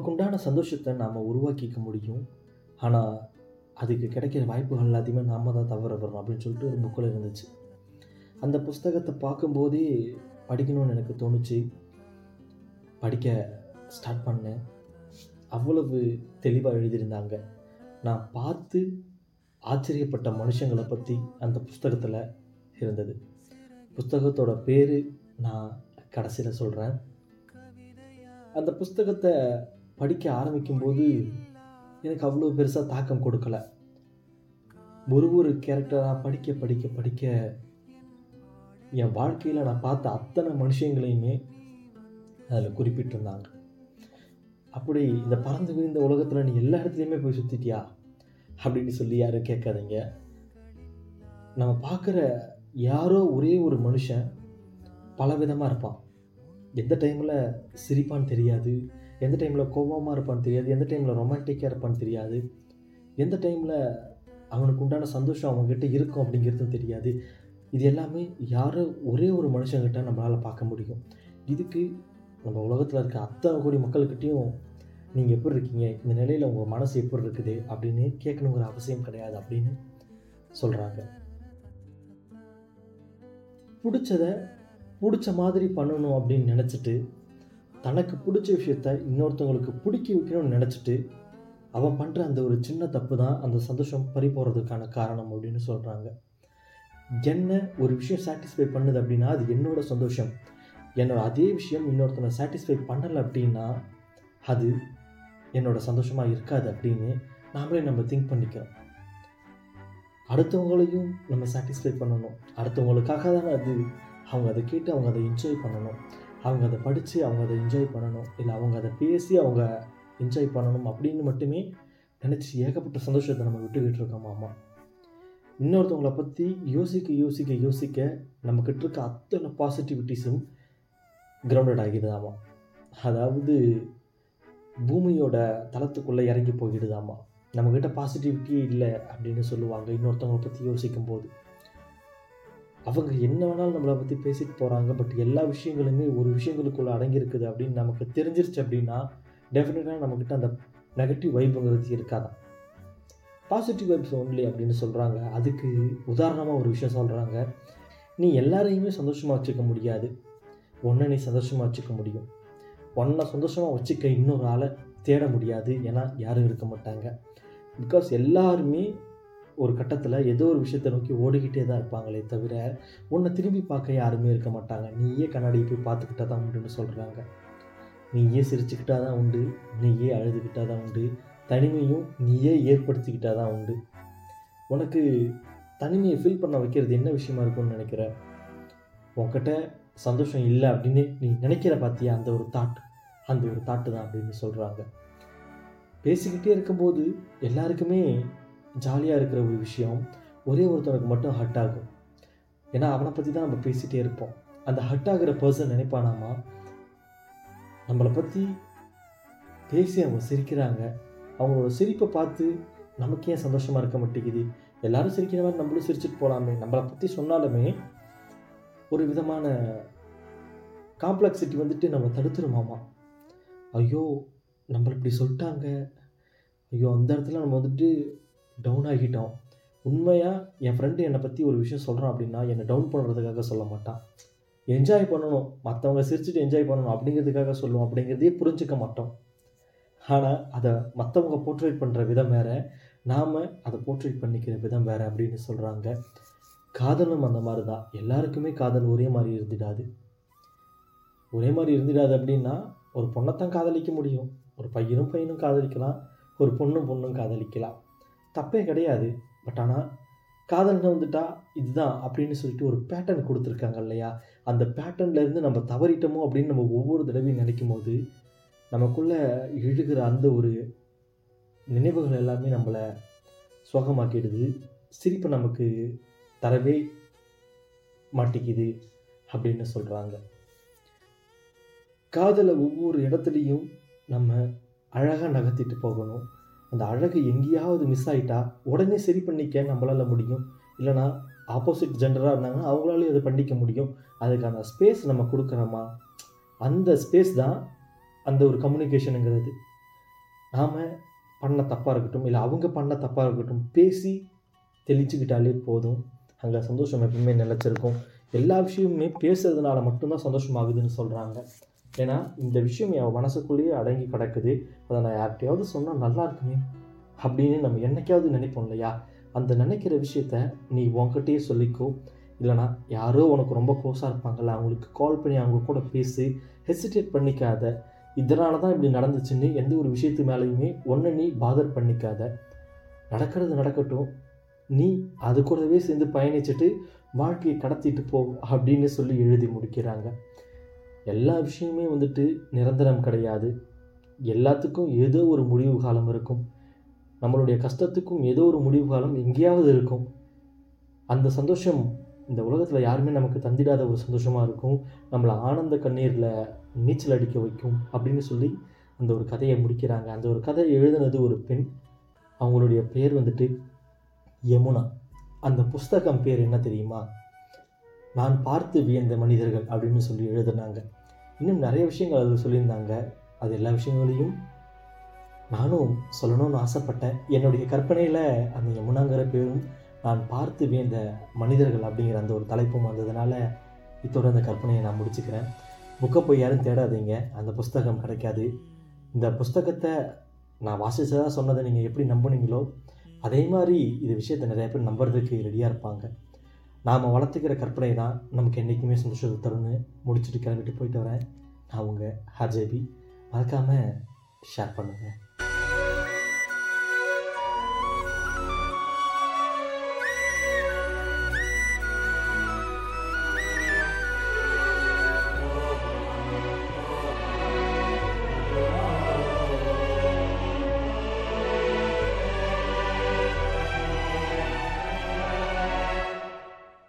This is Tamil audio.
நமக்குண்டான சந்தோஷத்தை நாம் உருவாக்கிக்க முடியும். ஆனால் அதுக்கு கிடைக்கிற வாய்ப்புகள் எல்லாத்தையுமே நாம தான் தவற வரணும் அப்படின்னு சொல்லிட்டு ஒரு புக்கில் இருந்துச்சு. அந்த புஸ்தகத்தை பார்க்கும்போதே படிக்கணும்னு எனக்கு தோணுச்சு. படிக்க ஸ்டார்ட் பண்ணேன். அவ்வளவு தெளிவாக எழுதியிருந்தாங்க. நான் பார்த்து ஆச்சரியப்பட்ட மனுஷங்களை பற்றி அந்த புஸ்தகத்தில் இருந்தது. புஸ்தகத்தோட பேர் நான் கடைசியில் சொல்கிறேன் அந்த புஸ்தகத்தை படிக்க ஆரம்பிக்கும்போது எனக்கு அவ்வளோ பெருசாக தாக்கம் கொடுக்கல. ஒரு ஒரு கேரக்டராக படிக்க படிக்க படிக்க என் வாழ்க்கையில் நான் பார்த்த அத்தனை மனுஷங்களையுமே அதில் குறிப்பிட்டிருந்தாங்க. அப்படி இந்த பறந்து விழுந்த உலகத்தில் நீ எல்லா இடத்துலையுமே போய் சுற்றிட்டியா அப்படின்னு சொல்லி யாரும் கேட்காதீங்க. நம்ம பார்க்குற யாரோ ஒரே ஒரு மனுஷன் பல விதமாக இருப்பான். எந்த டைமில் சிரிப்பான்னு தெரியாது. எந்த டைமில் கோபமாக இருப்பான்னு தெரியாது எந்த டைமில் ரொமான்டிக்காக இருப்பான்னு தெரியாது எந்த டைமில் அவனுக்கு உண்டான சந்தோஷம் அவங்ககிட்ட இருக்கும் அப்படிங்கிறதும் தெரியாது. இது எல்லாமே யாரோ ஒரே ஒரு மனுஷங்கிட்ட நம்மளால் பார்க்க முடியும். இதுக்கு நம்ம உலகத்தில் இருக்க அத்தனை கோடி மக்கள்கிட்டையும் நீங்கள் எப்படி இருக்கீங்க? இந்த நிலையில் உங்கள் மனசு எப்படி இருக்குது? அப்படின்னு கேட்கணுங்கிற அவசியம் கிடையாது அப்படின்னு சொல்கிறாங்க பிடிச்சத பிடிச்ச மாதிரி பண்ணணும் அப்படின்னு நினச்சிட்டு தனக்கு பிடிச்ச விஷயத்த இன்னொருத்தவங்களுக்கு பிடிக்க வைக்கணும்னு நினச்சிட்டு அவன் பண்ணுற அந்த ஒரு சின்ன தப்பு தான் அந்த சந்தோஷம் பறி போகிறதுக்கான காரணம் அப்படின்னு சொல்கிறாங்க என்ன ஒரு விஷயம் சாட்டிஸ்ஃபை பண்ணுது அப்படின்னா அது என்னோட சந்தோஷம். என்னோட அதே விஷயம் இன்னொருத்தனை சாட்டிஸ்ஃபை பண்ணலை அப்படின்னா அது என்னோட சந்தோஷமாக இருக்காது அப்படின்னு நாமளே நம்ம திங்க் பண்ணிக்கிறோம். அடுத்தவங்களையும் நம்ம சாட்டிஸ்ஃபை பண்ணணும். அடுத்தவங்களுக்காக தானே அது. அவங்க அதை கேட்டு அவங்க அதை என்ஜாய் பண்ணணும். அவங்க அதை படித்து அவங்க அதை என்ஜாய் பண்ணணும். இல்லை அவங்க அதை பேசி அவங்க என்ஜாய் பண்ணணும் அப்படின்னு மட்டுமே நினச்சி ஏகப்பட்ட சந்தோஷத்தை நம்ம விட்டுக்கிட்டு இருக்கோம் ஆமாம் இன்னொருத்தவங்களை பற்றி யோசிக்க யோசிக்க யோசிக்க நம்மக்கிட்ட இருக்க அத்தனை பாசிட்டிவிட்டிஸும் கிரவுண்டட் ஆகிடுதாமா. அதாவது பூமியோட தளத்துக்குள்ளே இறங்கி போயிடுதாமா. நம்மக்கிட்ட பாசிட்டிவிட்டி இல்லை அப்படின்னு சொல்லுவாங்க இன்னொருத்தவங்களை பற்றி யோசிக்கும் போது அவங்க என்ன வேணாலும் நம்மளை பற்றி பேசிட்டு போகிறாங்க பட் எல்லா விஷயங்களுமே ஒரு விஷயங்களுக்குள்ளே அடங்கியிருக்குது அப்படின்னு நமக்கு தெரிஞ்சிருச்சு அப்படின்னா டெஃபினட்டாக நம்மக்கிட்ட அந்த நெகட்டிவ் வைப்புங்கிறது இருக்காதான் பாசிட்டிவ் வைப்ஸ் ஒன்லி அப்படின்னு சொல்கிறாங்க அதுக்கு உதாரணமாக ஒரு விஷயம் சொல்கிறாங்க நீ எல்லாரையுமே சந்தோஷமாக வச்சுக்க முடியாது. ஒன்றை நீ சந்தோஷமாக வச்சுக்க முடியும். ஒன்றை சந்தோஷமாக வச்சுக்க இன்னொரு ஆளை தேட முடியாது. ஏன்னா யாரும் இருக்க மாட்டாங்க. பிகாஸ் எல்லாருமே ஒரு கட்டத்தில் ஏதோ ஒரு விஷயத்தை நோக்கி ஓடிக்கிட்டே தான் இருப்பாங்களே தவிர உன்னை திரும்பி பார்க்க யாருமே இருக்க மாட்டாங்க. நீயே கண்ணாடியை போய் பார்த்துக்கிட்டா தான் உண்டுன்னு சொல்கிறாங்க நீயே சிரிச்சுக்கிட்டா தான் உண்டு. நீயே அழுதுகிட்டா தான் உண்டு. தனிமையும் நீயே ஏற்படுத்திக்கிட்டா தான் உண்டு. உனக்கு தனிமையை ஃபீல் பண்ண வைக்கிறது என்ன விஷயமா இருக்கும்னு நினைக்கிற? உன்கிட்ட சந்தோஷம் இல்லை அப்படின்னு நீ நினைக்கிற பார்த்தியா அந்த ஒரு தாட் அந்த ஒரு தாட்டு தான் அப்படின்னு சொல்கிறாங்க பேசிக்கிட்டே இருக்கும்போது எல்லாருக்குமே ஜாலியாக இருக்கிற ஒரு விஷயம் ஒரே ஒருத்தனுக்கு மட்டும் ஹட் ஆகும். ஏன்னா அவனை பற்றி தான் நம்ம பேசிகிட்டே இருப்போம். அந்த ஹட் ஆகிற பர்சன் நினைப்பானாமா? நம்மளை பற்றி பேசி அவங்க சிரிக்கிறாங்க. அவங்களோட சிரிப்பை பார்த்து நமக்கு ஏன் சந்தோஷமாக இருக்க மாட்டேங்குது? எல்லாரும் சிரிக்கிற மாதிரி நம்மளும் சிரிச்சுட்டு போகலாமே நம்மளை பற்றி சொன்னாலுமே ஒரு விதமான காம்ப்ளெக்சிட்டி வந்துட்டு நம்ம தடுத்துருமாமா? ஐயோ நம்மளை இப்படி சொல்லிட்டாங்க. ஐயோ அந்த இடத்துல நம்ம வந்துட்டு டவுன் ஆகிட்டோம். உண்மையாக என் ஃப்ரெண்டு என்னை பற்றி ஒரு விஷயம் சொல்கிறான் அப்படின்னா என்னை டவுன் பண்ணுறதுக்காக சொல்ல மாட்டான். என்ஜாய் பண்ணணும். மற்றவங்க சிரிச்சுட்டு என்ஜாய் பண்ணணும் அப்படிங்கிறதுக்காக சொல்லுவோம். அப்படிங்கிறதையே புரிஞ்சுக்க மாட்டோம். ஆனால் அதை மற்றவங்க போர்ட்ரேட் பண்ணுற விதம் வேறு. நாம் அதை போர்ட்ரேட் பண்ணிக்கிற விதம் வேறு அப்படின்னு சொல்கிறாங்க காதலும் அந்த மாதிரி தான் எல்லாருக்குமே காதல் ஒரே மாதிரி இருந்துடாது. ஒரே மாதிரி இருந்துடாது அப்படின்னா ஒரு பொண்ணைத்தான் காதலிக்க முடியும். ஒரு பையனும் பையனும் காதலிக்கலாம். ஒரு பொண்ணும் பொண்ணும் காதலிக்கலாம். தப்பே கிடையாது. பட் ஆனால் காதல்னு வந்துட்டா இதுதான் அப்படின்னு சொல்லிட்டு ஒரு பேட்டர்ன் கொடுத்துருக்காங்க இல்லையா? அந்த பேட்டர்ன்லேருந்து நம்ம தவறிட்டோமோ அப்படின்னு நம்ம ஒவ்வொரு தடவையும் நினைக்கும் போது நமக்குள்ளே எழுகிற அந்த ஒரு நினைவுகள் எல்லாமே நம்மளை சோகமாக்கிடுது. சிரிப்பு நமக்கு தரவே மாட்டிக்குது அப்படின்னு சொல்கிறாங்க காதலை ஒவ்வொரு இடத்துலையும் நம்ம அழகாக நகர்த்திட்டு போகணும். அந்த அழகு எங்கேயாவது மிஸ் ஆகிட்டா உடனே சரி பண்ணிக்க நம்மளால் முடியும். இல்லைனா ஆப்போசிட் ஜெண்டராக இருந்தாங்கன்னா அவங்களாலையும் அதை பண்ணிக்க முடியும். அதுக்கான ஸ்பேஸ் நம்ம கொடுக்குறோமா? அந்த ஸ்பேஸ் தான் அந்த ஒரு கம்யூனிகேஷனுங்கிறது நாம் பண்ண தப்பாக இருக்கட்டும் இல்லை அவங்க பண்ண தப்பாக இருக்கட்டும் பேசி தெளிச்சுக்கிட்டாலே போதும். அங்கே சந்தோஷம் எப்பவுமே நிலச்சிருக்கும். எல்லா விஷயமுமே பேசுறதுனால மட்டும்தான் சந்தோஷமாகுதுன்னு சொல்கிறாங்க ஏன்னா இந்த விஷயம் என் மனசுக்குள்ளேயே அடங்கி கிடக்குது. அதை நான் யார்கிட்டயாவது சொன்னால் நல்லா இருக்குமே அப்படின்னு நம்ம என்னைக்காவது நினைப்போம் இல்லையா? அந்த நினைக்கிற விஷயத்த நீ உன்கிட்டயே சொல்லிக்கோ. இல்லைனா யாரோ உனக்கு ரொம்ப க்ளோஸாக இருப்பாங்கல்ல அவங்களுக்கு கால் பண்ணி அவங்க கூட பேசி ஹெசிடேட் பண்ணிக்காத. இதனால தான் இப்படி நடந்துச்சுன்னு எந்த ஒரு விஷயத்து மேலேயுமே ஒன்று நீ பாதர் பண்ணிக்காத. நடக்கிறது நடக்கட்டும். நீ அது கூடவே சேர்ந்து பயணிச்சுட்டு வாழ்க்கையை கடத்திட்டு போ அப்படின்னு சொல்லி எழுதி முடிக்கிறாங்க. எல்லா விஷயமுமே வந்துட்டு நிரந்தரம் கிடையாது. எல்லாத்துக்கும் ஏதோ ஒரு முடிவு காலம் இருக்கும். நம்மளுடைய கஷ்டத்துக்கும் ஏதோ ஒரு முடிவு காலம் எங்கேயாவது இருக்கும். அந்த சந்தோஷம் இந்த உலகத்தில் யாருமே நமக்கு தந்திடாத ஒரு சந்தோஷமாக இருக்கும். நம்மளை ஆனந்த கண்ணீரில் நீச்சல் அடிக்க வைக்கும் அப்படின்னு சொல்லி அந்த ஒரு கதையை முடிக்கிறாங்க. அந்த ஒரு கதையை எழுதினது ஒரு பெண். அவங்களுடைய பேர் வந்துட்டு யமுனா. அந்த புஸ்தகம் பேர் என்ன தெரியுமா? நான் பார்த்து வியந்த மனிதர்கள் அப்படின்னு சொல்லி எழுதுனாங்க. இன்னும் நிறைய விஷயங்கள் அதில் சொல்லியிருந்தாங்க. அது எல்லா விஷயங்களையும் நானும் சொல்லணும்னு ஆசைப்பட்டேன். என்னுடைய கற்பனையில் அந்த யமுனாங்கிற பேரும் நான் பார்த்து வியந்த மனிதர்கள் அப்படிங்கிற அந்த ஒரு தலைப்பும் வந்ததுனால இத்தோட அந்த கற்பனையை நான் முடிச்சுக்கிறேன். புக்கை போய் யாரும் தேடாதீங்க. அந்த புஸ்தகம் கிடைக்காது. இந்த புஸ்தகத்தை நான் வாசித்ததாக சொன்னதை நீங்கள் எப்படி நம்புனீங்களோ அதே மாதிரி இது விஷயத்தை நிறைய பேர் நம்புறதுக்கு ரெடியாக இருப்பாங்க. நாம் வளர்த்துக்கிற கற்பனை தான் நமக்கு என்றைக்குமே சந்தோஷத்தை தரும்னு முடிச்சுட்டு கிளம்பிட்டு போயிட்டு வரேன். நான் உங்கள் ஹர்ஜேபி மறக்காமல் ஷேர் பண்ணுங்கள்